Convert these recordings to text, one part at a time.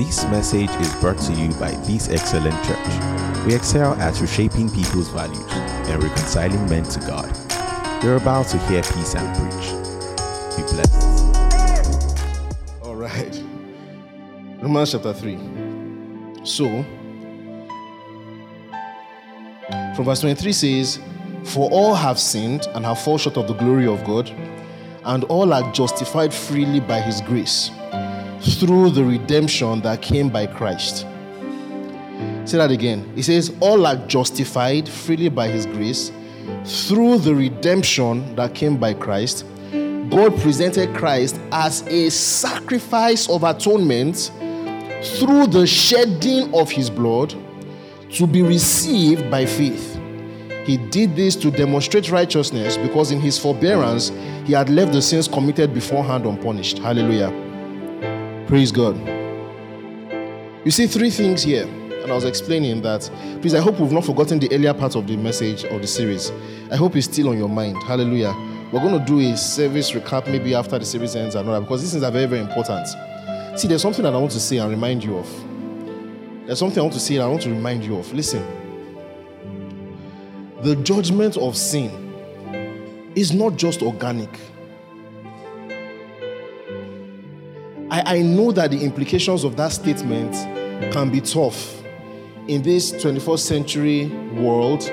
This message is brought to you by This Excellent Church. We excel at reshaping people's values and reconciling men to God. You're about to hear peace and preach. Be blessed. All right. Romans chapter 3. So, from verse 23 says, For all have sinned and have fall short of the glory of God, and all are justified freely by his grace through the redemption that came by Christ. Say that again. He says, All are justified freely by his grace through the redemption that came by Christ. God presented Christ as a sacrifice of atonement through the shedding of his blood to be received by faith. He did this to demonstrate righteousness because in his forbearance he had left the sins committed beforehand unpunished. Hallelujah. Praise God. You see three things here, and I was explaining that. Please, I hope we've not forgotten the earlier part of the message of the series. I hope it's still on your mind. Hallelujah. We're going to do a service recap maybe after the series ends and all that because these things are very, very important. See, there's something that I want to say and remind you of. There's something I want to say and I want to remind you of. Listen, the judgment of sin is not just organic. I, I know that the implications of that statement can be tough in this 21st century world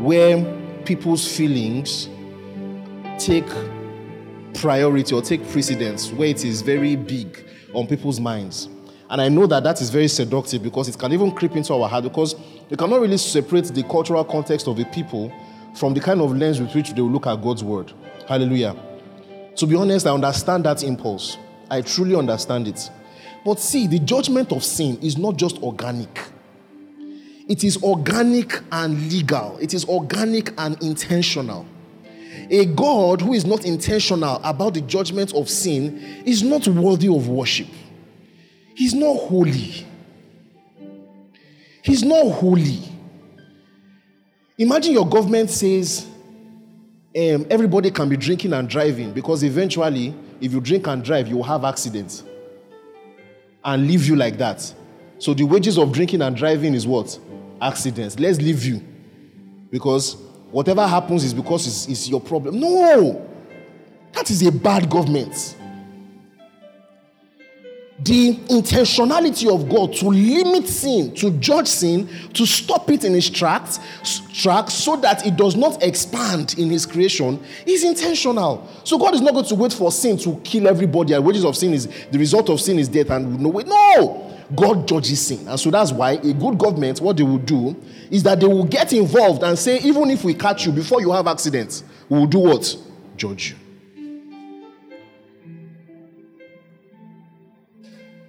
where people's feelings take priority or take precedence, where it is very big on people's minds. And I know that that is very seductive because it can even creep into our heart because you cannot really separate the cultural context of a people from the kind of lens with which they will look at God's word. Hallelujah. To be honest, I understand that impulse. I truly understand it. But see, the judgment of sin is not just organic, it is organic and legal, it is organic and intentional. A God who is not intentional about the judgment of sin is not worthy of worship. He's not holy. He's not holy. Imagine your government says um, everybody can be drinking and driving because eventually, if you drink and drive, you will have accidents and leave you like that. So the wages of drinking and driving is what? Accidents. Let's leave you because whatever happens is because it's, it's your problem. No, that is a bad government the intentionality of God to limit sin, to judge sin, to stop it in its tracks, tracks so that it does not expand in his creation is intentional. So God is not going to wait for sin to kill everybody. And wages of sin is the result of sin is death and no way. No! God judges sin. And so that's why a good government, what they will do is that they will get involved and say, even if we catch you before you have accidents, we will do what? Judge you.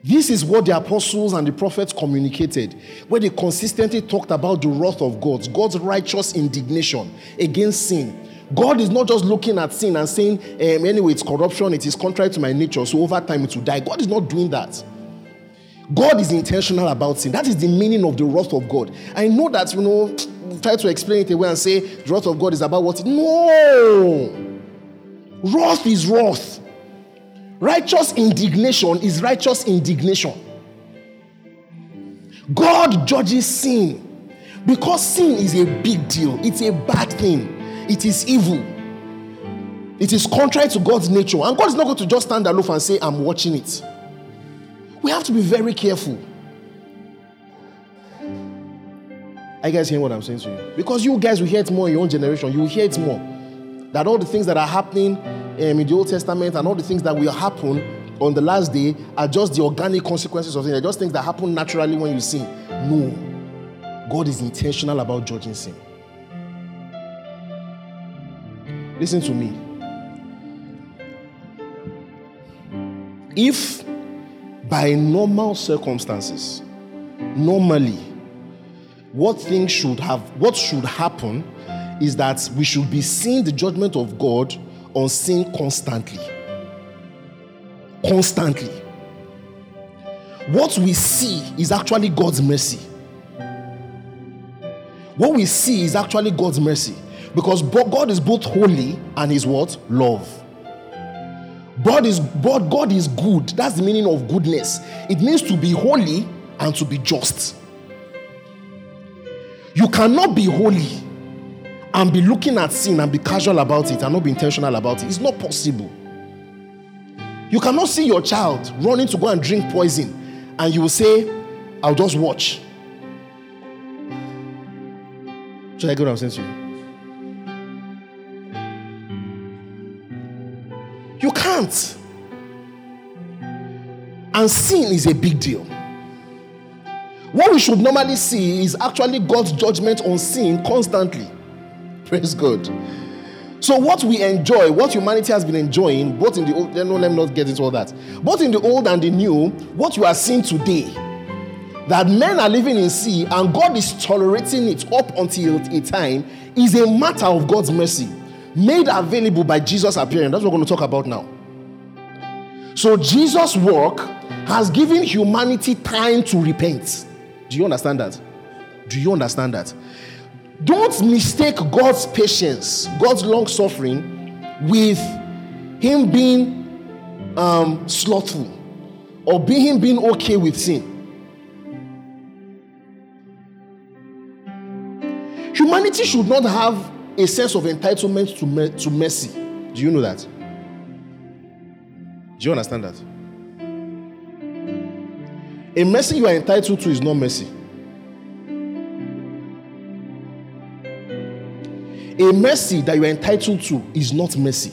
This is what the apostles and the prophets communicated, where they consistently talked about the wrath of God, God's righteous indignation against sin. God is not just looking at sin and saying, um, anyway, it's corruption, it is contrary to my nature, so over time it will die. God is not doing that. God is intentional about sin. That is the meaning of the wrath of God. I know that, you know, try to explain it away and say the wrath of God is about what? No! Wrath is wrath. Righteous indignation is righteous indignation. God judges sin because sin is a big deal, it's a bad thing, it is evil, it is contrary to God's nature. And God is not going to just stand aloof and say, I'm watching it. We have to be very careful. Are you guys hearing what I'm saying to you? Because you guys will hear it more in your own generation, you will hear it more. That all the things that are happening um, in the Old Testament and all the things that will happen on the last day are just the organic consequences of sin. They're just things that happen naturally when you sin. No. God is intentional about judging sin. Listen to me. If by normal circumstances, normally, what things should have, what should happen is that we should be seeing the judgment of God on sin constantly. Constantly. What we see is actually God's mercy. What we see is actually God's mercy because God is both holy and His what? Love. God is God, God is good. That's the meaning of goodness. It means to be holy and to be just. You cannot be holy and be looking at sin and be casual about it and not be intentional about it. It's not possible. You cannot see your child running to go and drink poison and you will say, I'll just watch. Should I get what I'm saying to you? You can't. And sin is a big deal. What we should normally see is actually God's judgment on sin constantly. Praise God. So, what we enjoy, what humanity has been enjoying, both in the old, no, let me not get into all that, both in the old and the new, what you are seeing today, that men are living in sin and God is tolerating it up until a time, is a matter of God's mercy made available by Jesus appearing. That's what we're going to talk about now. So, Jesus' work has given humanity time to repent. Do you understand that? Do you understand that? Don't mistake God's patience, God's long suffering, with Him being um, slothful or being Him being okay with sin. Humanity should not have a sense of entitlement to, me- to mercy. Do you know that? Do you understand that? A mercy you are entitled to is not mercy. A mercy that you are entitled to is not mercy.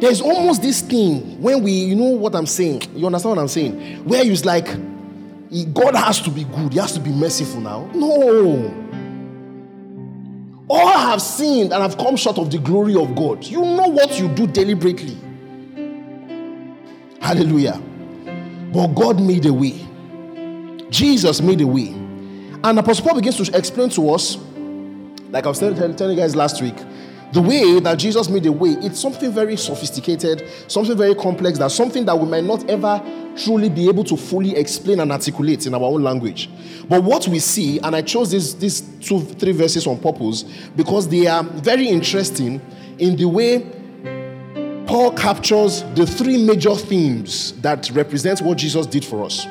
There's almost this thing when we, you know what I'm saying? You understand what I'm saying? Where it's like, God has to be good, He has to be merciful now. No. All have sinned and have come short of the glory of God. You know what you do deliberately. Hallelujah. But God made a way. Jesus made a way. And Apostle Paul begins to explain to us, like I was telling, telling you guys last week, the way that Jesus made a way, it's something very sophisticated, something very complex, that's something that we might not ever truly be able to fully explain and articulate in our own language. But what we see, and I chose these, these two, three verses on purpose because they are very interesting in the way Paul captures the three major themes that represent what Jesus did for us.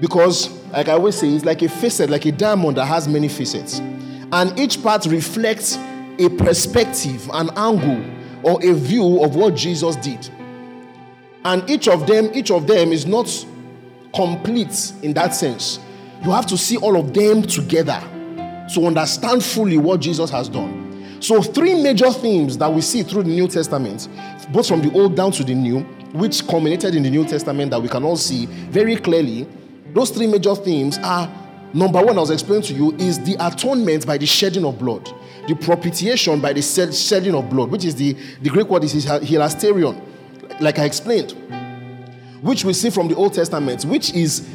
Because, like I always say, it's like a facet, like a diamond that has many facets. And each part reflects a perspective, an angle, or a view of what Jesus did. And each of them, each of them is not complete in that sense. You have to see all of them together to understand fully what Jesus has done. So, three major themes that we see through the New Testament, both from the Old down to the New, which culminated in the New Testament that we can all see very clearly. Those three major themes are number one, I was explaining to you, is the atonement by the shedding of blood, the propitiation by the shedding of blood, which is the, the Greek word is hilasterion, like I explained, which we see from the Old Testament, which is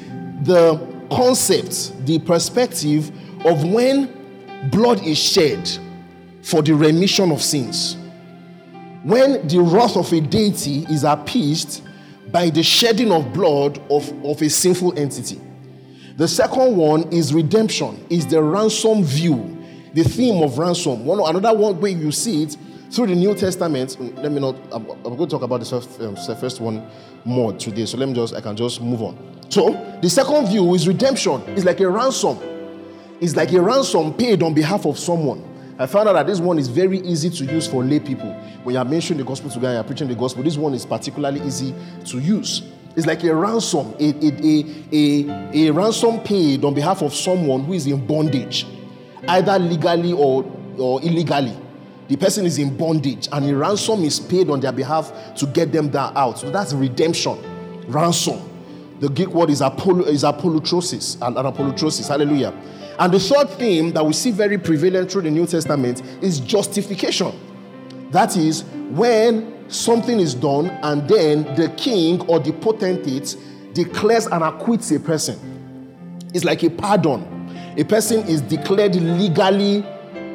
the concept, the perspective of when blood is shed for the remission of sins. When the wrath of a deity is appeased by the shedding of blood of, of a sinful entity. The second one is redemption, is the ransom view, the theme of ransom. One another one way you see it through the New Testament. Let me not. I'm, I'm going to talk about the first, um, first one more today. So let me just. I can just move on. So the second view is redemption. It's like a ransom. It's like a ransom paid on behalf of someone. I found out that this one is very easy to use for lay people. When you're mentioning the gospel to guy, you're preaching the gospel, this one is particularly easy to use. It's like a ransom, a, a, a, a, ransom paid on behalf of someone who is in bondage, either legally or, or illegally. The person is in bondage, and a ransom is paid on their behalf to get them that out. So that's redemption, ransom. The Greek word is, apolo, is apolutrosis, and apolutrosis. Hallelujah. And the third theme that we see very prevalent through the New Testament is justification. That is when something is done and then the king or the potentate declares and acquits a person. It's like a pardon. A person is declared legally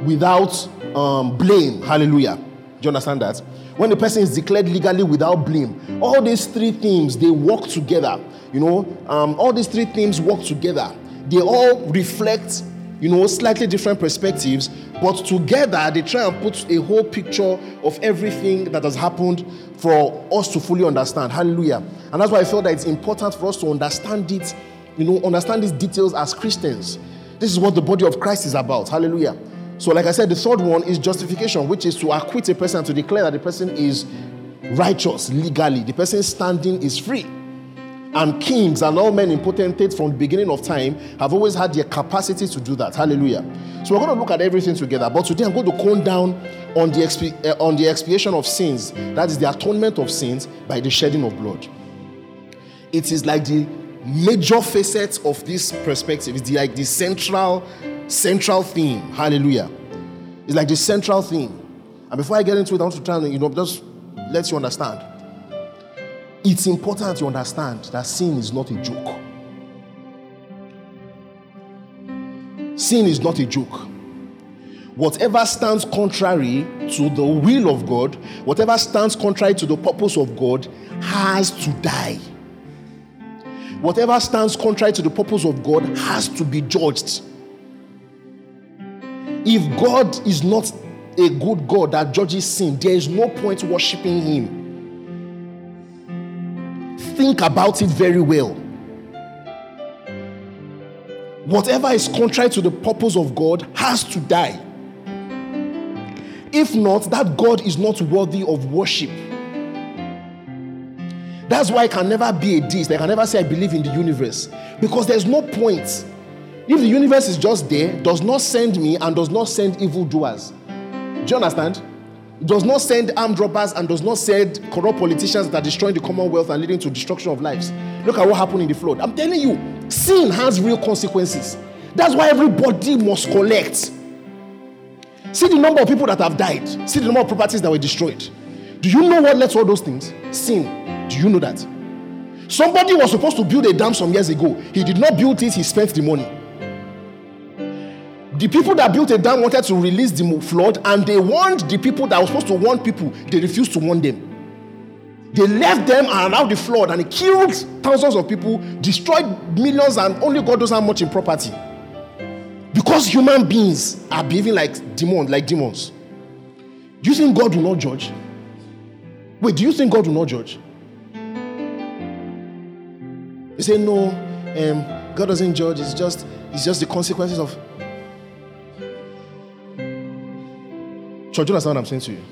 without um, blame. Hallelujah. Do you understand that? When a person is declared legally without blame, all these three themes they work together. You know, um, all these three themes work together. They all reflect you know, slightly different perspectives, but together they try and put a whole picture of everything that has happened for us to fully understand. Hallelujah. And that's why I felt that it's important for us to understand it, you know, understand these details as Christians. This is what the body of Christ is about. Hallelujah. So, like I said, the third one is justification, which is to acquit a person, to declare that the person is righteous legally, the person standing is free. And kings and all men in potentates from the beginning of time have always had the capacity to do that. Hallelujah. So we're going to look at everything together. But today I'm going to cone down on the, expi- uh, on the expiation of sins. That is the atonement of sins by the shedding of blood. It is like the major facets of this perspective. It's the, like the central, central theme. Hallelujah. It's like the central theme. And before I get into it, I want to try and, you know, just let you understand. It's important to understand that sin is not a joke. Sin is not a joke. Whatever stands contrary to the will of God, whatever stands contrary to the purpose of God, has to die. Whatever stands contrary to the purpose of God has to be judged. If God is not a good God that judges sin, there is no point worshiping Him think about it very well. Whatever is contrary to the purpose of God has to die. If not, that God is not worthy of worship. That's why I can never be a deist. I can never say I believe in the universe because there's no point. If the universe is just there, does not send me and does not send evildoers. Do you understand? Does not send armed robbers and does not send corrupt politicians that are destroying the commonwealth and leading to destruction of lives. Look at what happened in the flood. I'm telling you, sin has real consequences. That's why everybody must collect. See the number of people that have died. See the number of properties that were destroyed. Do you know what led to all those things? Sin. Do you know that? Somebody was supposed to build a dam some years ago. He did not build it, he spent the money. The people that built a dam wanted to release the flood, and they warned the people that were supposed to warn people, they refused to warn them. They left them and allowed the flood, and it killed thousands of people, destroyed millions, and only God knows how much in property. Because human beings are behaving like demons, like demons. Do you think God will not judge? Wait, do you think God will not judge? You say no, um, God doesn't judge. It's just it's just the consequences of Church, do you understand what I'm saying to you?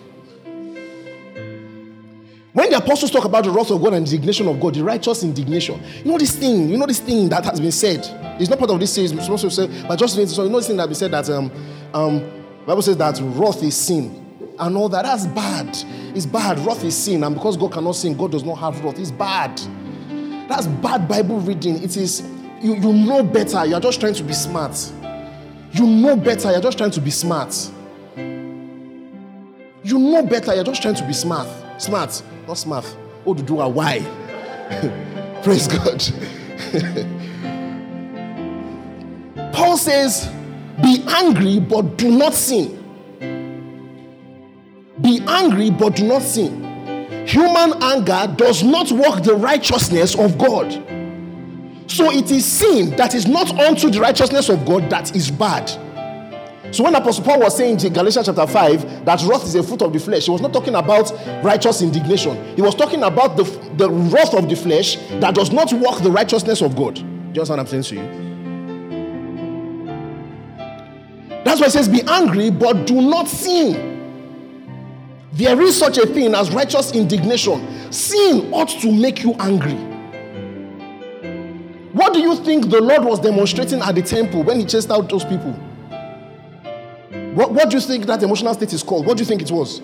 When the apostles talk about the wrath of God and indignation of God, the righteous indignation, you know this thing, you know this thing that has been said. It's not part of this says, supposed to say, but just so you know this thing that we said that um um Bible says that wrath is sin and all that. That's bad. It's bad. Wrath is sin, and because God cannot sin, God does not have wrath. It's bad. That's bad Bible reading. It is you, you know better. You're just trying to be smart. You know better. You're just trying to be smart. You know better. You're just trying to be smart. Smart, not smart. Oh, to do a why? Praise God. Paul says, Be angry, but do not sin. Be angry, but do not sin. Human anger does not work the righteousness of God. So it is sin that is not unto the righteousness of God that is bad. So when Apostle Paul was saying in Galatians chapter 5 that wrath is a fruit of the flesh, he was not talking about righteous indignation. He was talking about the, the wrath of the flesh that does not work the righteousness of God. You understand what I'm saying to you? That's why it says, Be angry, but do not sin. There is such a thing as righteous indignation. Sin ought to make you angry. What do you think the Lord was demonstrating at the temple when he chased out those people? What, what do you think that emotional state is called? What do you think it was?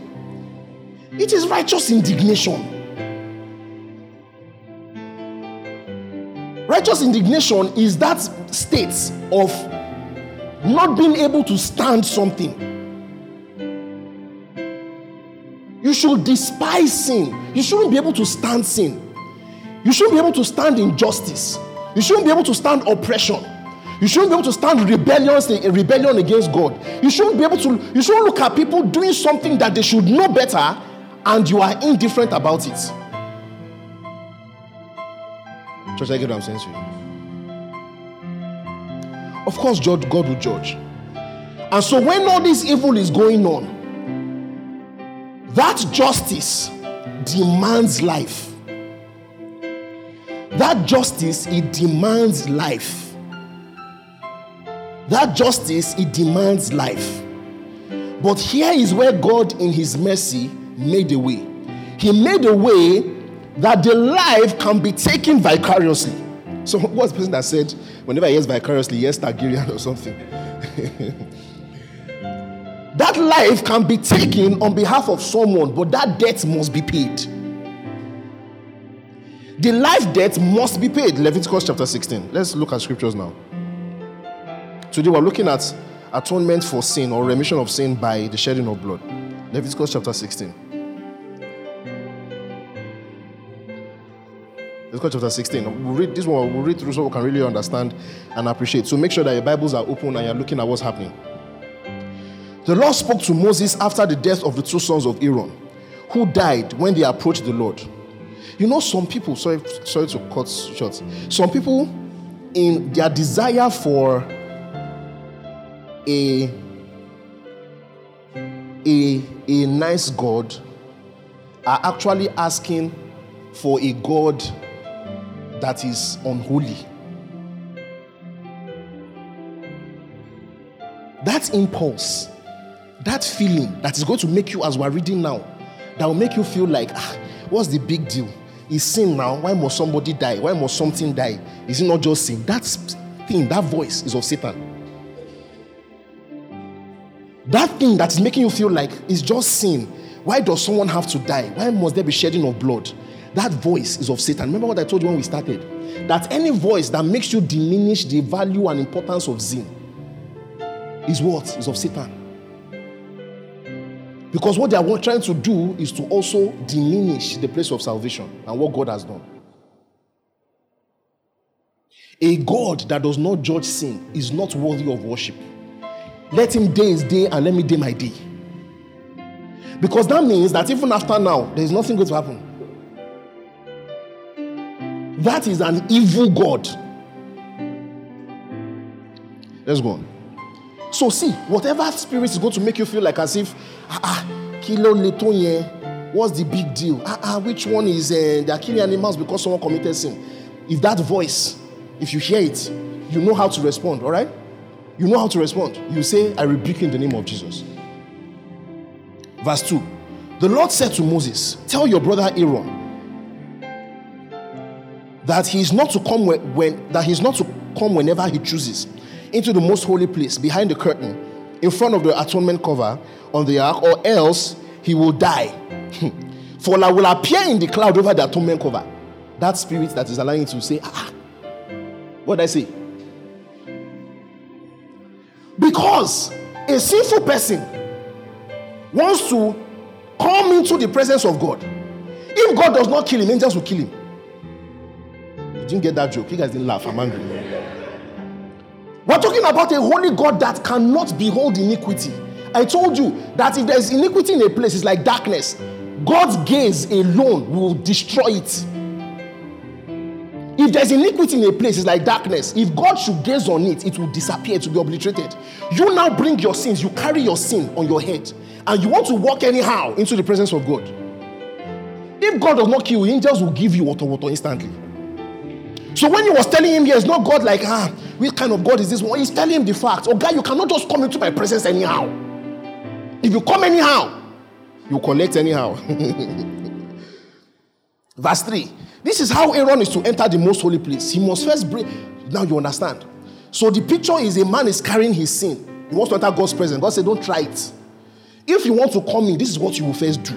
It is righteous indignation. Righteous indignation is that state of not being able to stand something. You should despise sin. You shouldn't be able to stand sin. You shouldn't be able to stand injustice. You shouldn't be able to stand oppression. You shouldn't be able to stand rebellion, rebellion against God. You shouldn't be able to, you shouldn't look at people doing something that they should know better and you are indifferent about it. Church, I get what I'm saying to you. Of course, God will judge. And so, when all this evil is going on, that justice demands life. That justice, it demands life. That justice, it demands life. But here is where God, in His mercy, made a way. He made a way that the life can be taken vicariously. So, what's the person that said, whenever he hears vicariously, yes, Targaryen or something? that life can be taken on behalf of someone, but that debt must be paid. The life debt must be paid. Leviticus chapter 16. Let's look at scriptures now. Today we're looking at atonement for sin or remission of sin by the shedding of blood. Leviticus chapter 16. Leviticus chapter 16. We'll read this one, we'll read through so we can really understand and appreciate. So make sure that your Bibles are open and you're looking at what's happening. The Lord spoke to Moses after the death of the two sons of Aaron, who died when they approached the Lord. You know, some people, sorry, sorry to cut short, some people, in their desire for a, a, a nice God, are actually asking for a God that is unholy. That impulse that feeling that is going to make you, as we're reading now, that will make you feel like, ah, what's the big deal? Is sin now? Why must somebody die? Why must something die? Is it not just sin? That thing, that voice is of Satan. That thing that is making you feel like it's just sin. Why does someone have to die? Why must there be shedding of blood? That voice is of Satan. Remember what I told you when we started? That any voice that makes you diminish the value and importance of sin is what? Is of Satan. Because what they are trying to do is to also diminish the place of salvation and what God has done. A God that does not judge sin is not worthy of worship. Let him day his day and let me day my day. Because that means that even after now, there is nothing going to happen. That is an evil God. Let's go on. So, see, whatever spirit is going to make you feel like as if ah ah kilo le what's the big deal ah ah which one is uh, they are killing animals because someone committed sin if that voice if you hear it you know how to respond all right you know how to respond you say i rebuke in the name of jesus verse 2 the lord said to moses tell your brother aaron that he is not to come when, when that he is not to come whenever he chooses into the most holy place behind the curtain in front of the atonement cover on the ark, or else he will die. For I will appear in the cloud over the atonement cover. That spirit that is allowing you to say, ah, what did I say? Because a sinful person wants to come into the presence of God. If God does not kill him, angels will kill him. You didn't get that joke. You guys didn't laugh. I'm angry. We're talking about a holy God that cannot behold iniquity. I told you that if there's iniquity in a place, it's like darkness. God's gaze alone will destroy it. If there's iniquity in a place, it's like darkness. If God should gaze on it, it will disappear, to be obliterated. You now bring your sins, you carry your sin on your head, and you want to walk anyhow into the presence of God. If God does not kill you, angels will give you water, water instantly. So when he was telling him, Yes, not God like, ah, which kind of God is this one? He's telling him the fact. Oh, God, you cannot just come into my presence anyhow. If you come anyhow, you collect anyhow. Verse 3. This is how Aaron is to enter the most holy place. He must first bring. Now you understand. So the picture is a man is carrying his sin. He wants to enter God's presence. God said, Don't try it. If you want to come in, this is what you will first do.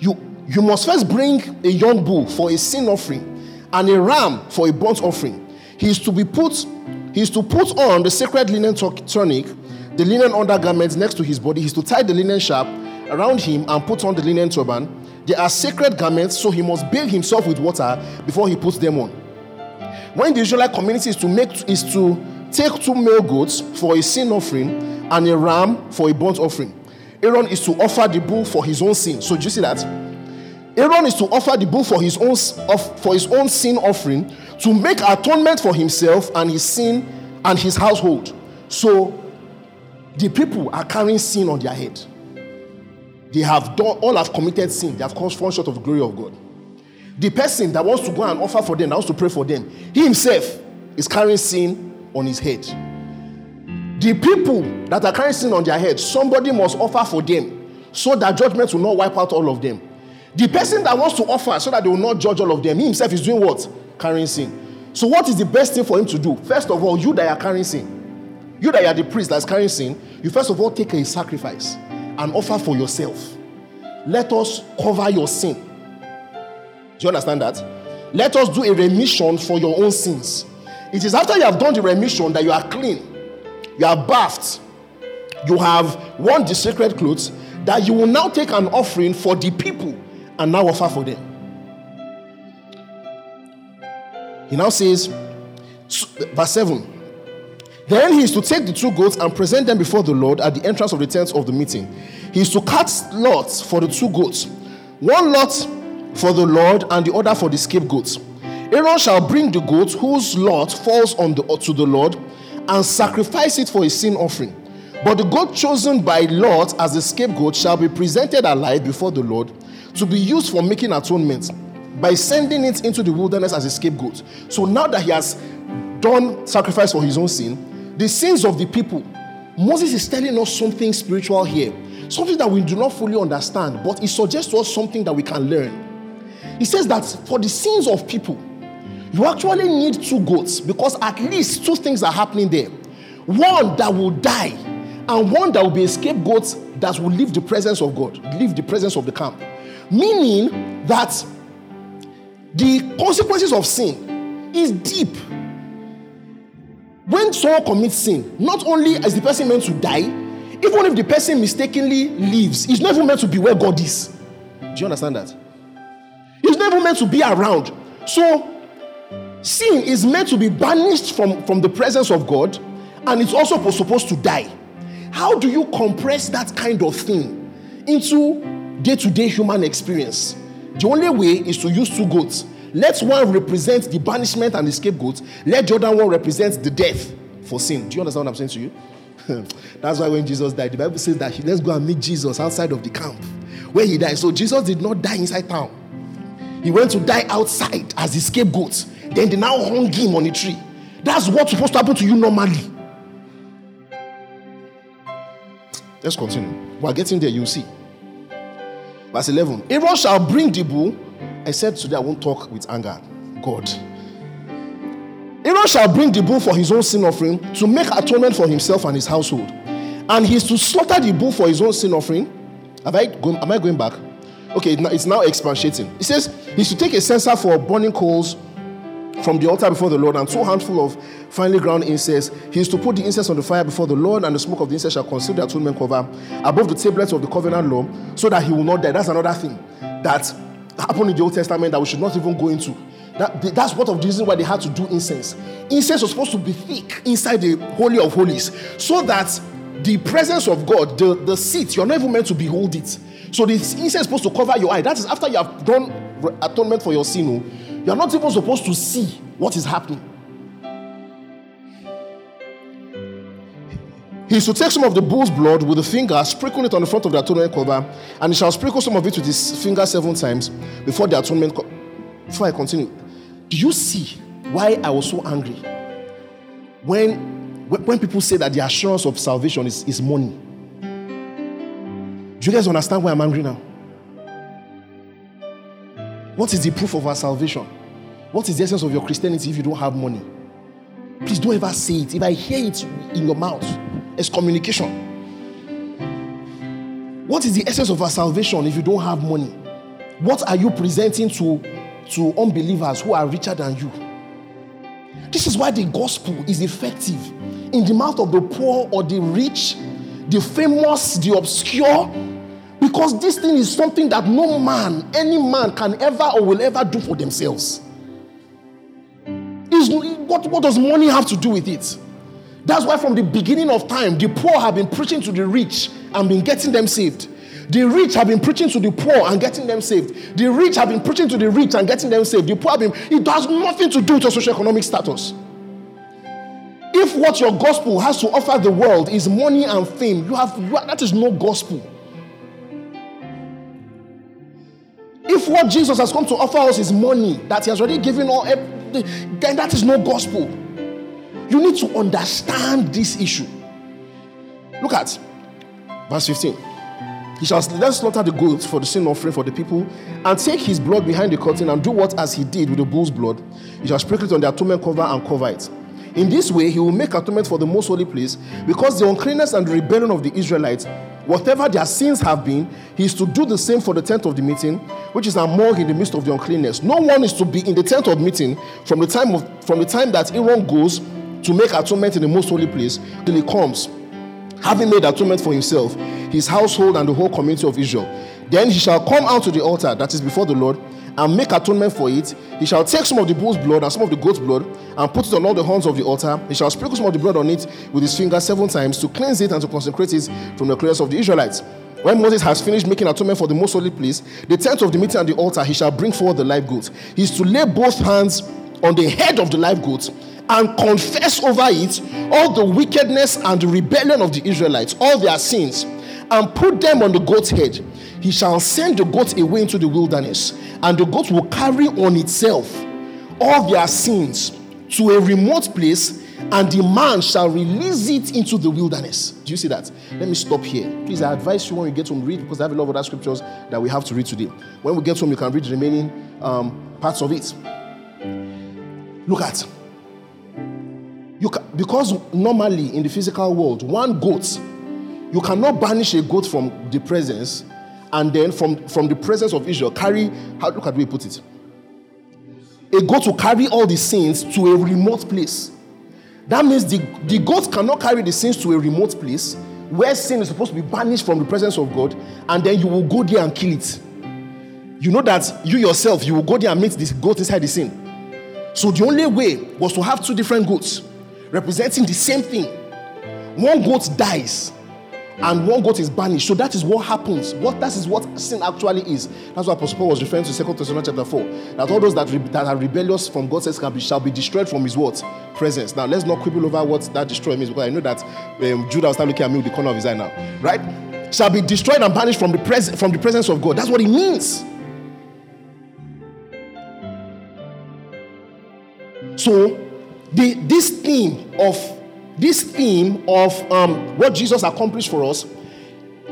You, you must first bring a young bull for a sin offering and a ram for a burnt offering. He is to be put, he is to put on the sacred linen tunic, the linen undergarments next to his body. He is to tie the linen strap around him and put on the linen turban. They are sacred garments, so he must bathe himself with water before he puts them on. When the Israelite community is to make is to take two male goats for a sin offering and a ram for a burnt offering. Aaron is to offer the bull for his own sin. So do you see that? Aaron is to offer the bull for his own for his own sin offering to make atonement for himself and his sin and his household. So the people are carrying sin on their head. They have done, all have committed sin. They have fallen short of the glory of God. The person that wants to go and offer for them, that wants to pray for them, he himself is carrying sin on his head. The people that are carrying sin on their head, somebody must offer for them so that judgment will not wipe out all of them. The person that wants to offer so that they will not judge all of them, he himself is doing what? Carrying sin. So, what is the best thing for him to do? First of all, you that are carrying sin, you that are the priest that's carrying sin, you first of all take a sacrifice and offer for yourself. Let us cover your sin. Do you understand that? Let us do a remission for your own sins. It is after you have done the remission that you are clean, you are bathed, you have worn the sacred clothes, that you will now take an offering for the people and now offer for them. He now says, verse 7 then he is to take the two goats and present them before the Lord at the entrance of the tent of the meeting. He is to cast lots for the two goats, one lot for the Lord and the other for the scapegoats. Aaron shall bring the goat whose lot falls on the, to the Lord and sacrifice it for a sin offering. But the goat chosen by Lot as the scapegoat shall be presented alive before the Lord to be used for making atonement by sending it into the wilderness as a scapegoat. So now that he has done sacrifice for his own sin, the sins of the people. Moses is telling us something spiritual here, something that we do not fully understand, but it suggests to us something that we can learn. He says that for the sins of people, you actually need two goats because at least two things are happening there. One that will die, and one that will be a scapegoat that will leave the presence of God, leave the presence of the camp. Meaning that the consequences of sin is deep when someone commits sin, not only is the person meant to die, even if the person mistakenly leaves, he's not even meant to be where God is. Do you understand that? He's not even meant to be around. So, sin is meant to be banished from, from the presence of God, and it's also supposed to die. How do you compress that kind of thing into day to day human experience? The only way is to use two goats let one represent the banishment and the scapegoat. Let other one represent the death for sin. Do you understand what I'm saying to you? That's why when Jesus died, the Bible says that he, let's go and meet Jesus outside of the camp where he died. So Jesus did not die inside town. He went to die outside as the scapegoat. Then they now hung him on a tree. That's what's supposed to happen to you normally. Let's continue. We're getting there, you'll see. Verse 11 Aaron shall bring the bull I said today I won't talk with anger. God. Aaron shall bring the bull for his own sin offering to make atonement for himself and his household. And he's to slaughter the bull for his own sin offering. Have I going, am I going back? Okay, it's now expatiating. He says he's to take a censer for burning coals from the altar before the Lord and two handful of finely ground incense. He is to put the incense on the fire before the Lord, and the smoke of the incense shall conceal the atonement cover above the tablets of the covenant law, so that he will not die. That's another thing that happened in the Old Testament that we should not even go into. That, that's part of the reason why they had to do incense. Incense was supposed to be thick inside the Holy of Holies so that the presence of God, the, the seat, you're not even meant to behold it. So the incense is supposed to cover your eye. That is after you have done atonement for your sin. Oh, you're not even supposed to see what is happening. He to take some of the bull's blood with the finger, sprinkle it on the front of the atonement cover, and he shall sprinkle some of it with his finger seven times before the atonement. Co- before I continue, do you see why I was so angry when when people say that the assurance of salvation is, is money? Do you guys understand why I'm angry now? What is the proof of our salvation? What is the essence of your Christianity if you don't have money? Please don't ever say it. If I hear it in your mouth, excommunication. What is the essence of our salvation if you don't have money? What are you presenting to, to unbelievers who are richer than you? This is why the gospel is effective in the mouth of the poor or the rich, the famous, the obscure, because this thing is something that no man, any man, can ever or will ever do for themselves. Is, what, what does money have to do with it? That's why from the beginning of time, the poor have been preaching to the rich and been getting them saved. The rich have been preaching to the poor and getting them saved. The rich have been preaching to the rich and getting them saved. The poor have been, it has nothing to do with your socioeconomic status. If what your gospel has to offer the world is money and fame, you have that is no gospel. If what Jesus has come to offer us is money that he has already given all, eh, then that is no gospel. You need to understand this issue. Look at verse 15. He shall then slaughter the goats for the sin offering for the people, and take his blood behind the curtain, and do what as he did with the bull's blood. He shall sprinkle it on the atonement cover and cover it. In this way, he will make atonement for the most holy place, because the uncleanness and the rebellion of the Israelites, whatever their sins have been, he is to do the same for the tent of the meeting, which is among in the midst of the uncleanness. No one is to be in the tent of meeting from the time of from the time that Aaron goes to make atonement in the most holy place till he comes having made atonement for himself, his household, and the whole community of Israel. Then he shall come out to the altar that is before the Lord and make atonement for it. He shall take some of the bull's blood and some of the goat's blood and put it on all the horns of the altar. He shall sprinkle some of the blood on it with his finger seven times to cleanse it and to consecrate it from the clears of the Israelites. When Moses has finished making atonement for the most holy place, the tent of the meeting and the altar, he shall bring forward the live goat. He is to lay both hands on the head of the live goat and confess over it all the wickedness and the rebellion of the Israelites, all their sins, and put them on the goat's head. He shall send the goat away into the wilderness, and the goat will carry on itself all their sins to a remote place, and the man shall release it into the wilderness. Do you see that? Let me stop here. Please, I advise you when you get home, read because I have a lot of other scriptures that we have to read today. When we get home, you can read the remaining um, parts of it. Look at you can, because normally in the physical world, one goat, you cannot banish a goat from the presence and then from, from the presence of Israel, carry, how, look at the way put it. A goat will carry all the sins to a remote place. That means the, the goat cannot carry the sins to a remote place where sin is supposed to be banished from the presence of God, and then you will go there and kill it. You know that you yourself, you will go there and meet this goat inside the sin. So the only way was to have two different goats representing the same thing. One goat dies and one goat is banished. So that is what happens. What that is what sin actually is. That's what Apostle Paul was referring to 2 Thessalonians chapter 4. That all those that, re- that are rebellious from God says can be, shall be destroyed from his what? Presence. Now let's not quibble over what that destroy means because I know that um, Judah start looking at me with the corner of his eye now. Right? Shall be destroyed and banished from the, pres- from the presence of God. That's what it means. So the, this theme of this theme of um, what Jesus accomplished for us.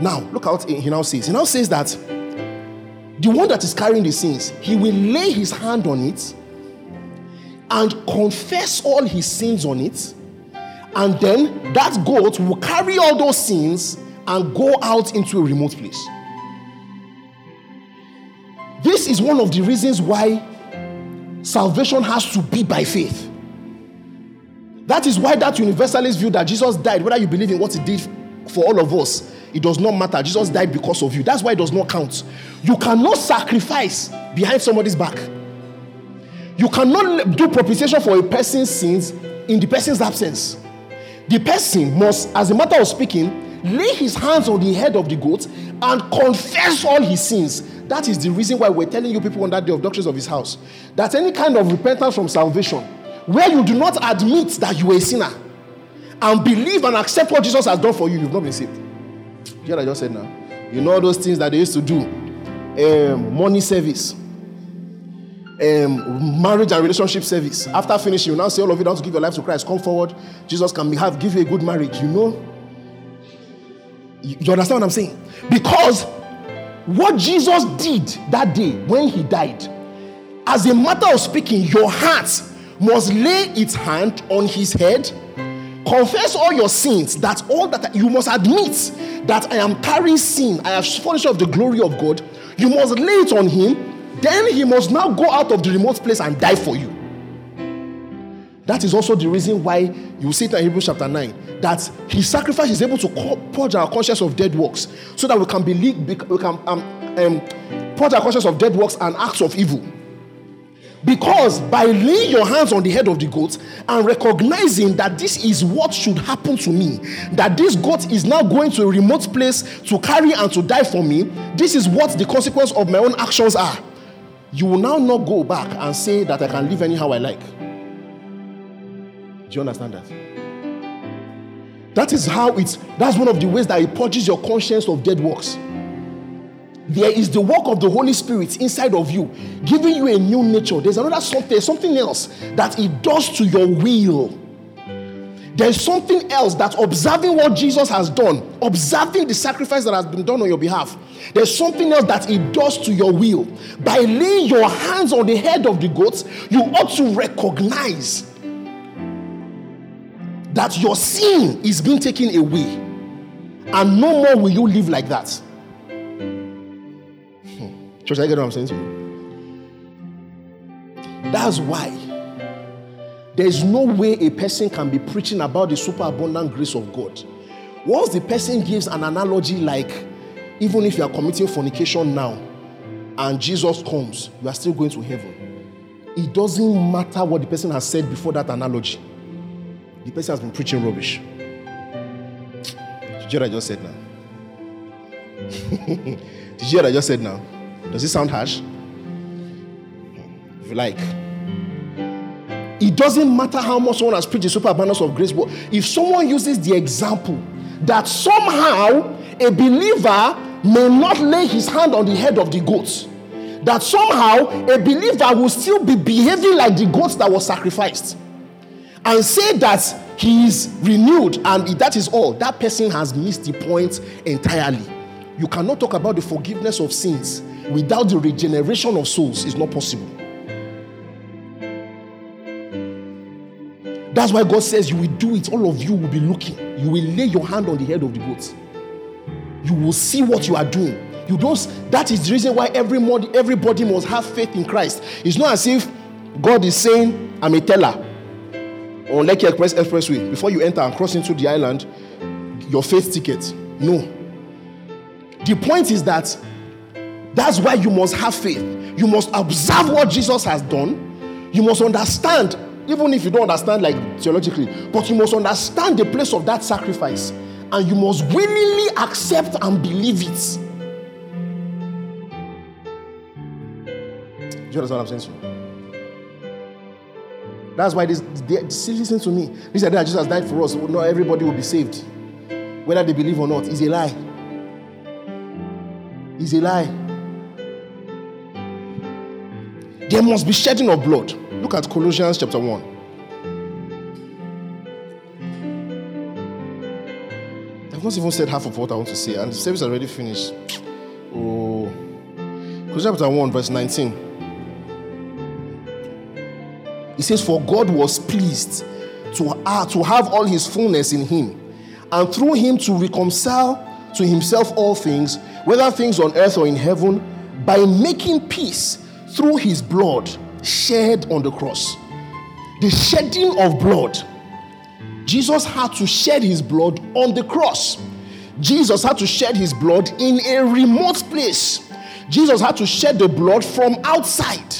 Now, look out he now says. He now says that the one that is carrying the sins, he will lay his hand on it and confess all his sins on it. And then that goat will carry all those sins and go out into a remote place. This is one of the reasons why salvation has to be by faith. That is why that universalist view that Jesus died, whether you believe in what he did for all of us, it does not matter. Jesus died because of you. That's why it does not count. You cannot sacrifice behind somebody's back. You cannot do propitiation for a person's sins in the person's absence. The person must, as a matter of speaking, lay his hands on the head of the goat and confess all his sins. That is the reason why we're telling you people on that day of doctrines of his house that any kind of repentance from salvation where you do not admit that you are a sinner and believe and accept what Jesus has done for you, you've not been saved. You hear what I just said now? You know those things that they used to do um, money service, um, marriage and relationship service. After finishing, you now say, All of you want to give your life to Christ. Come forward. Jesus can have, give you a good marriage. You know? You, you understand what I'm saying? Because what Jesus did that day when he died, as a matter of speaking, your heart must lay its hand on his head, confess all your sins, that all that you must admit that I am carrying sin, I have fallen short of the glory of God. You must lay it on him, then he must now go out of the remote place and die for you. That is also the reason why you see it in Hebrews chapter 9 that his sacrifice is able to purge our conscience of dead works so that we can believe, we can um, um, purge our conscience of dead works and acts of evil. Because by laying your hands on the head of the goat and recognizing that this is what should happen to me, that this goat is now going to a remote place to carry and to die for me, this is what the consequence of my own actions are. You will now not go back and say that I can live anyhow I like. Do you understand that? That is how it's, that's one of the ways that it purges your conscience of dead works. There is the work of the Holy Spirit inside of you, giving you a new nature. There's another something, something else that it does to your will. There's something else that observing what Jesus has done, observing the sacrifice that has been done on your behalf, there's something else that it does to your will. By laying your hands on the head of the goats, you ought to recognize that your sin is being taken away, and no more will you live like that. Church, I get what I'm saying to you. That's why there's no way a person can be preaching about the super abundant grace of God. Once the person gives an analogy like, even if you are committing fornication now and Jesus comes, you are still going to heaven. It doesn't matter what the person has said before that analogy. The person has been preaching rubbish. Did you hear what I just said now? Did you hear what I just said now? Does it sound harsh? If you like. It doesn't matter how much someone has preached the superabundance of grace, but if someone uses the example that somehow a believer may not lay his hand on the head of the goats, that somehow a believer will still be behaving like the goats that was sacrificed, and say that he is renewed and that is all, that person has missed the point entirely. You cannot talk about the forgiveness of sins without the regeneration of souls, it's not possible. That's why God says you will do it. All of you will be looking. You will lay your hand on the head of the goat. You will see what you are doing. You don't. That is the reason why everybody, everybody must have faith in Christ. It's not as if God is saying, "I'm a teller." On Lekki Express Expressway, before you enter and cross into the island, your faith ticket. No. The point is that that's why you must have faith. You must observe what Jesus has done. You must understand even if you don't understand like theologically, but you must understand the place of that sacrifice and you must willingly accept and believe it. Do you understand what I'm saying to you? That's why this, they, listen to me. This idea that Jesus died for us, not everybody will be saved. Whether they believe or not, is a lie. Is a lie. There must be shedding of blood. Look at Colossians chapter 1. I've not even said half of what I want to say, and the service already finished. Oh, Colossians chapter 1, verse 19. It says, For God was pleased to, uh, to have all his fullness in him, and through him to reconcile to himself all things, whether things on earth or in heaven, by making peace through his blood shed on the cross. The shedding of blood. Jesus had to shed his blood on the cross. Jesus had to shed his blood in a remote place. Jesus had to shed the blood from outside.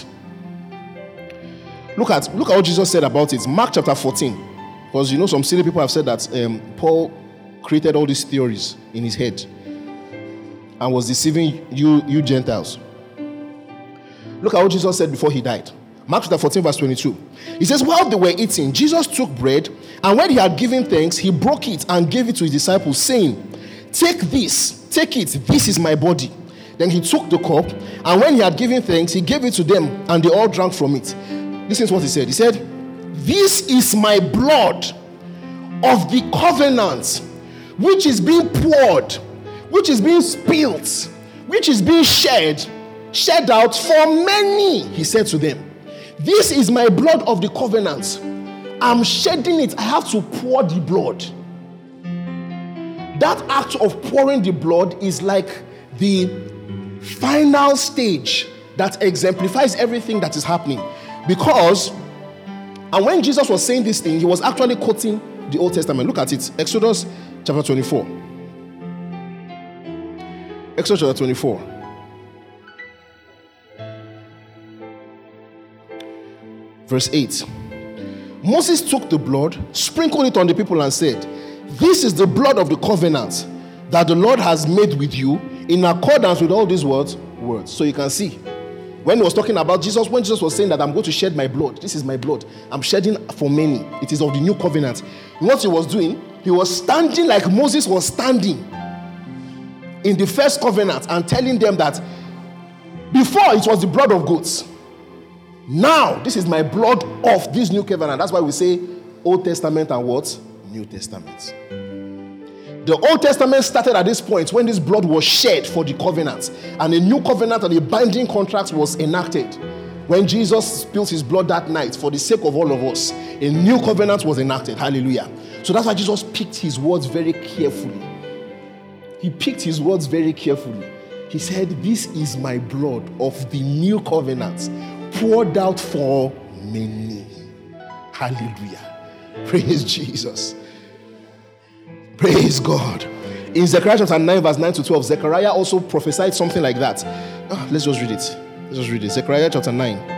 Look at look at what Jesus said about it. Mark chapter 14. Because you know some silly people have said that um, Paul created all these theories in his head and was deceiving you, you Gentiles. Look at what Jesus said before he died. Mark chapter 14, verse 22. He says, While they were eating, Jesus took bread, and when he had given thanks, he broke it and gave it to his disciples, saying, Take this, take it, this is my body. Then he took the cup, and when he had given thanks, he gave it to them, and they all drank from it. This is what he said. He said, This is my blood of the covenant, which is being poured, which is being spilled, which is being shed shed out for many, he said to them. This is my blood of the covenant. I'm shedding it. I have to pour the blood. That act of pouring the blood is like the final stage that exemplifies everything that is happening. Because, and when Jesus was saying this thing, he was actually quoting the Old Testament. Look at it Exodus chapter 24. Exodus chapter 24. Verse 8 Moses took the blood, sprinkled it on the people, and said, This is the blood of the covenant that the Lord has made with you in accordance with all these words. Words. So you can see when he was talking about Jesus, when Jesus was saying that I'm going to shed my blood, this is my blood, I'm shedding for many. It is of the new covenant. What he was doing, He was standing like Moses was standing in the first covenant and telling them that before it was the blood of goats. Now, this is my blood of this new covenant. That's why we say Old Testament and what? New Testament. The Old Testament started at this point when this blood was shed for the covenant, and a new covenant and a binding contract was enacted. When Jesus spilled his blood that night for the sake of all of us, a new covenant was enacted. Hallelujah. So that's why Jesus picked his words very carefully. He picked his words very carefully. He said, This is my blood of the new covenant poured out for many. Hallelujah. Praise Jesus. Praise God. In Zechariah chapter 9, verse 9 to 12, Zechariah also prophesied something like that. Oh, let's just read it. Let's just read it. Zechariah chapter 9.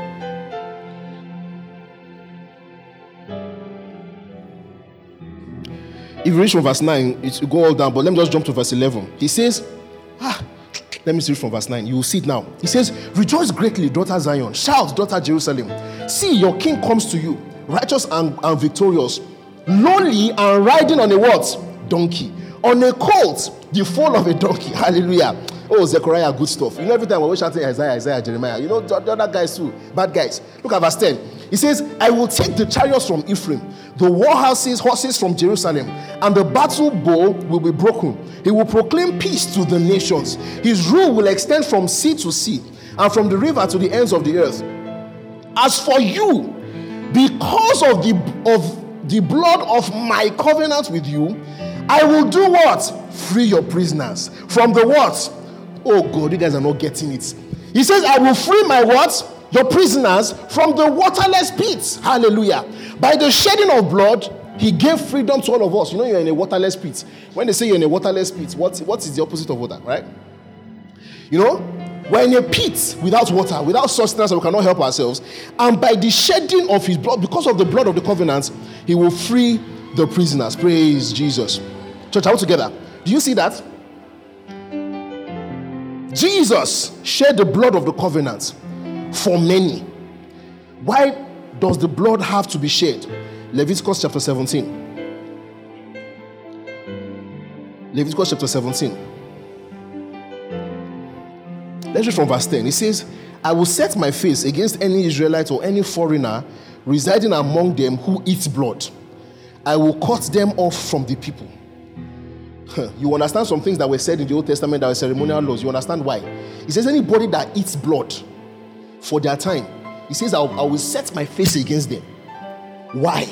If you read from verse 9, it will go all down, but let me just jump to verse 11. He says, Ah, let me see from verse 9. You will see it now. He says, Rejoice greatly, daughter Zion. Shout, daughter Jerusalem. See, your king comes to you, righteous and, and victorious, lonely and riding on a what? Donkey. On a colt, the foal of a donkey. Hallelujah. Oh, Zechariah, good stuff. You know, every time we're shouting Isaiah, Isaiah, Jeremiah, you know, the other guys too, bad guys. Look at verse 10. He says, I will take the chariots from Ephraim, the war horses, horses from Jerusalem, and the battle bow will be broken. He will proclaim peace to the nations. His rule will extend from sea to sea and from the river to the ends of the earth. As for you, because of the of the blood of my covenant with you, I will do what? Free your prisoners from the what? Oh God, you guys are not getting it. He says, I will free my what? Your prisoners from the waterless pits. Hallelujah. By the shedding of blood, he gave freedom to all of us. You know, you're in a waterless pit. When they say you're in a waterless pit, what, what is the opposite of water, right? You know, we're in a pit without water, without sustenance, and we cannot help ourselves. And by the shedding of his blood, because of the blood of the covenant, he will free the prisoners. Praise Jesus. Church, we together? Do you see that? Jesus shed the blood of the covenant for many. Why does the blood have to be shed? Leviticus chapter 17. Leviticus chapter 17. Let's read from verse 10. It says, I will set my face against any Israelite or any foreigner residing among them who eats blood. I will cut them off from the people. You understand some things that were said in the Old Testament that were ceremonial laws. You understand why? He says, anybody that eats blood for their time, he says, I will set my face against them. Why?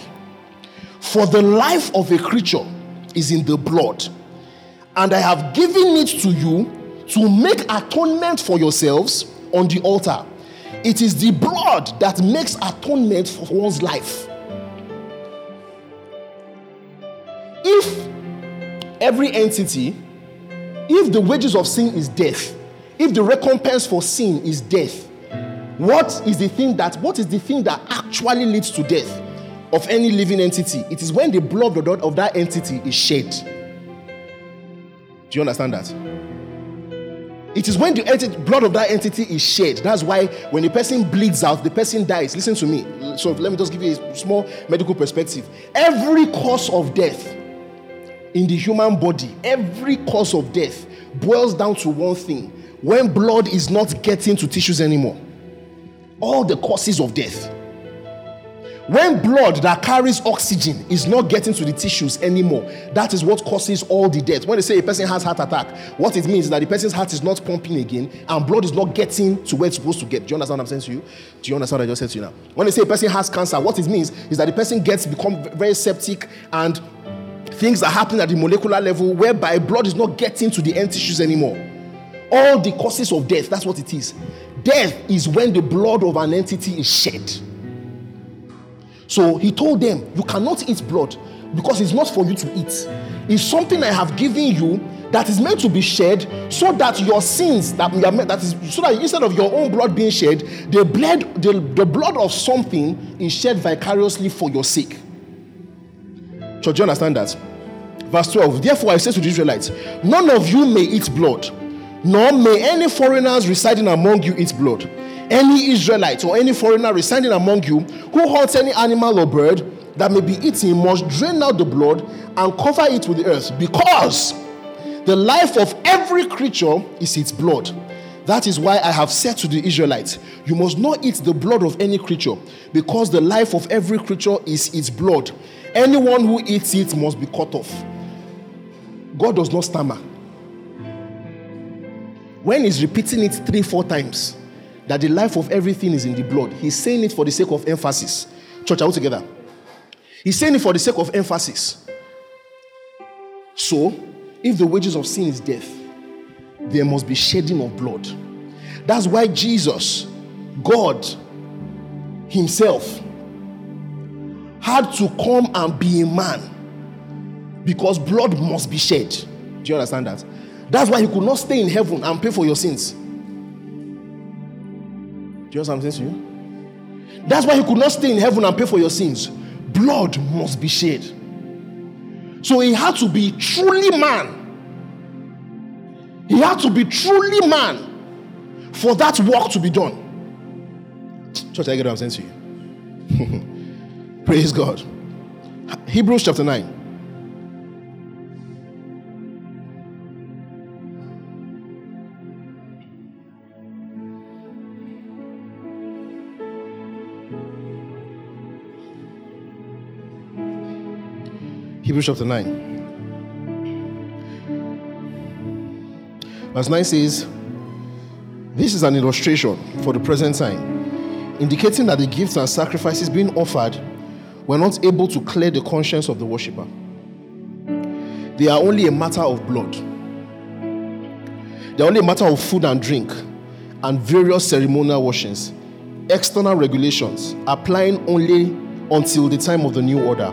For the life of a creature is in the blood, and I have given it to you to make atonement for yourselves on the altar. It is the blood that makes atonement for one's life. If every entity, if the wages of sin is death, if the recompense for sin is death, what is the thing that what is the thing that actually leads to death of any living entity? It is when the blood of that entity is shed. Do you understand that? It is when the blood of that entity is shed. That's why when a person bleeds out, the person dies. Listen to me. So let me just give you a small medical perspective. Every cause of death in the human body, every cause of death boils down to one thing when blood is not getting to tissues anymore. All the causes of death. When blood that carries oxygen is not getting to the tissues anymore, that is what causes all the death. When they say a person has heart attack, what it means is that the person's heart is not pumping again and blood is not getting to where it's supposed to get. Do you understand what I'm saying to you? Do you understand what I just said to you now? When they say a person has cancer, what it means is that the person gets become very septic and things are happening at the molecular level whereby blood is not getting to the end tissues anymore. All the causes of death, that's what it is. Death is when the blood of an entity is shed. So he told them, You cannot eat blood because it's not for you to eat. It's something I have given you that is meant to be shed so that your sins that, that is so that instead of your own blood being shed, the blood, the, the blood of something is shed vicariously for your sake. So do you understand that? Verse 12. Therefore I say to the Israelites, none of you may eat blood, nor may any foreigners residing among you eat blood any Israelite or any foreigner residing among you who hunts any animal or bird, that may be eaten must drain out the blood and cover it with the earth because the life of every creature is its blood. That is why I have said to the Israelites, You must not eat the blood of any creature, because the life of every creature is its blood. Anyone who eats it must be cut off. God does not stammer. When he's repeating it three, four times, that the life of everything is in the blood, he's saying it for the sake of emphasis. Church, are we together? He's saying it for the sake of emphasis. So, if the wages of sin is death, there must be shedding of blood. That's why Jesus, God Himself, had to come and be a man because blood must be shed. Do you understand that? That's why He could not stay in heaven and pay for your sins. Do you understand what I'm saying to you? That's why He could not stay in heaven and pay for your sins. Blood must be shed. So He had to be truly man he had to be truly man for that work to be done. Church, I get what I'm saying to you. Praise God. Hebrews chapter 9. Hebrews chapter 9. Verse 9 says, This is an illustration for the present time, indicating that the gifts and sacrifices being offered were not able to clear the conscience of the worshiper. They are only a matter of blood. They are only a matter of food and drink and various ceremonial washings, external regulations applying only until the time of the new order.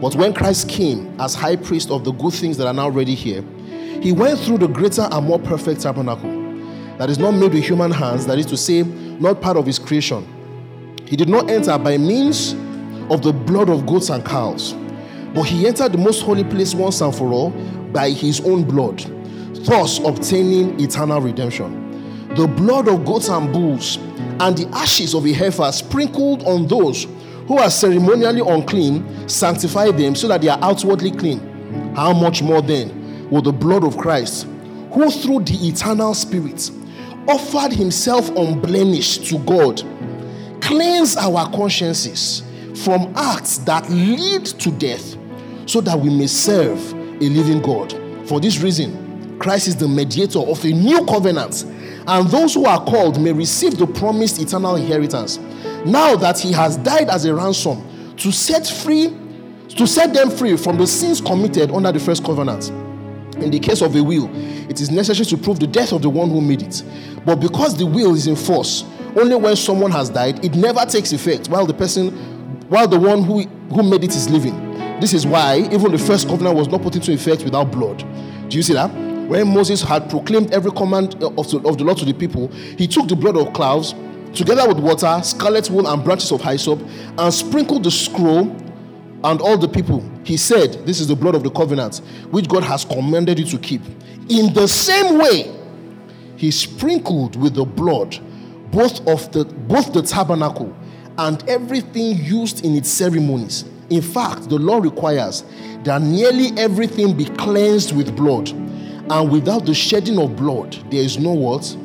But when Christ came as high priest of the good things that are now ready here, he went through the greater and more perfect tabernacle that is not made with human hands, that is to say, not part of his creation. He did not enter by means of the blood of goats and cows, but he entered the most holy place once and for all by his own blood, thus obtaining eternal redemption. The blood of goats and bulls and the ashes of a heifer sprinkled on those who are ceremonially unclean sanctify them so that they are outwardly clean. How much more then? will the blood of Christ, who through the eternal Spirit offered himself unblemished to God, cleanse our consciences from acts that lead to death, so that we may serve a living God. For this reason, Christ is the mediator of a new covenant, and those who are called may receive the promised eternal inheritance. Now that he has died as a ransom to set free to set them free from the sins committed under the first covenant. In the case of a will, it is necessary to prove the death of the one who made it. But because the will is in force, only when someone has died, it never takes effect while the person, while the one who, who made it is living. This is why even the first covenant was not put into effect without blood. Do you see that? When Moses had proclaimed every command of the, of the Lord to the people, he took the blood of clouds together with water, scarlet wool, and branches of hyssop, and sprinkled the scroll and all the people. He said, This is the blood of the covenant, which God has commanded you to keep. In the same way, he sprinkled with the blood both of the both the tabernacle and everything used in its ceremonies. In fact, the law requires that nearly everything be cleansed with blood, and without the shedding of blood, there is no what?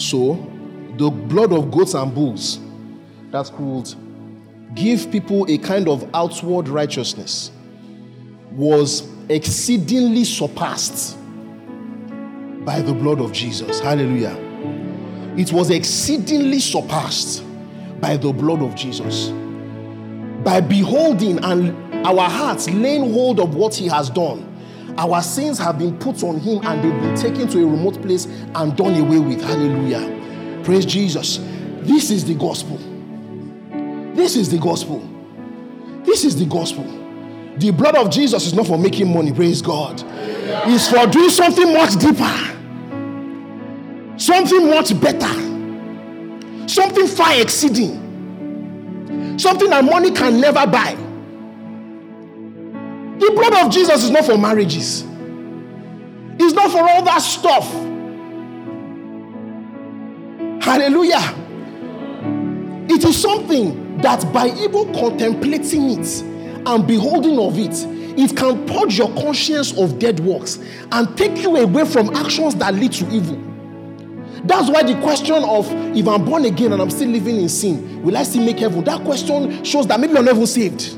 So, the blood of goats and bulls that could give people a kind of outward righteousness was exceedingly surpassed by the blood of Jesus. Hallelujah. It was exceedingly surpassed by the blood of Jesus. By beholding and our hearts laying hold of what he has done, our sins have been put on him and they've been taken to a remote place and done away with. Hallelujah. Praise Jesus. This is the gospel. This is the gospel. This is the gospel. The blood of Jesus is not for making money, praise God. It's for doing something much deeper, something much better, something far exceeding, something that money can never buy. The blood of Jesus is not for marriages, it's not for all that stuff. Hallelujah. It is something that by even contemplating it and beholding of it, it can purge your conscience of dead works and take you away from actions that lead to evil. That's why the question of if I'm born again and I'm still living in sin, will I still make heaven? That question shows that maybe you're never saved.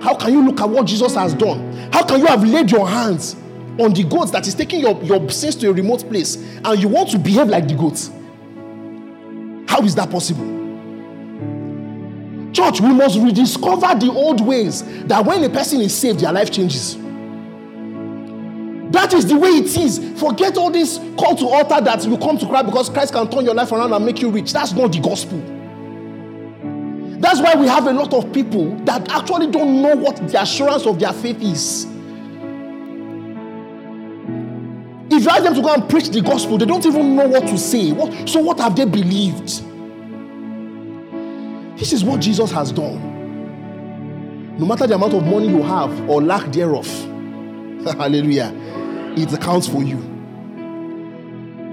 How can you look at what Jesus has done? How can you have laid your hands on the goats that is taking your, your sins to a remote place and you want to behave like the goats? How is that possible? Church, we must rediscover the old ways that when a person is saved, their life changes. That is the way it is. Forget all this call to altar that you come to Christ because Christ can turn your life around and make you rich. That's not the gospel. That's why we have a lot of people that actually don't know what the assurance of their faith is. If you ask them to go and preach the gospel, they don't even know what to say. What, so, what have they believed? This is what Jesus has done. No matter the amount of money you have or lack thereof, hallelujah, it accounts for you.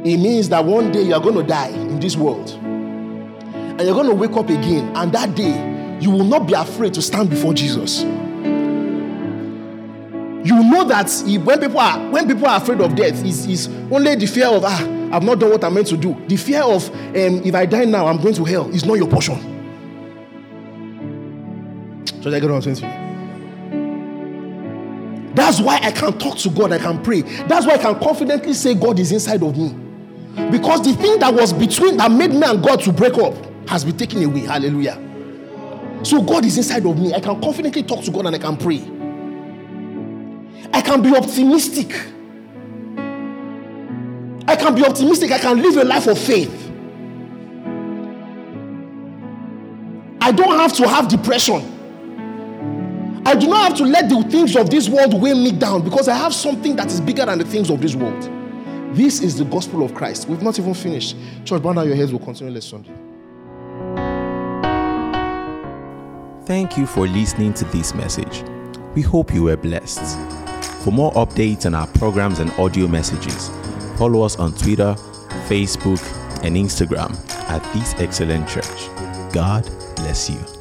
It means that one day you are going to die in this world and you're going to wake up again, and that day you will not be afraid to stand before Jesus. You know that when people are when people are afraid of death, is is only the fear of ah, I've not done what I'm meant to do. The fear of um, if I die now, I'm going to hell is not your portion. So I get what I'm saying. That's why I can talk to God, I can pray. That's why I can confidently say God is inside of me. Because the thing that was between that made me and God to break up has been taken away. Hallelujah. So God is inside of me. I can confidently talk to God and I can pray. I can be optimistic. I can be optimistic. I can live a life of faith. I don't have to have depression. I do not have to let the things of this world weigh me down because I have something that is bigger than the things of this world. This is the gospel of Christ. We've not even finished. Church, bow down your heads. We'll continue next Sunday. Thank you for listening to this message. We hope you were blessed. For more updates on our programs and audio messages, follow us on Twitter, Facebook, and Instagram at This Excellent Church. God bless you.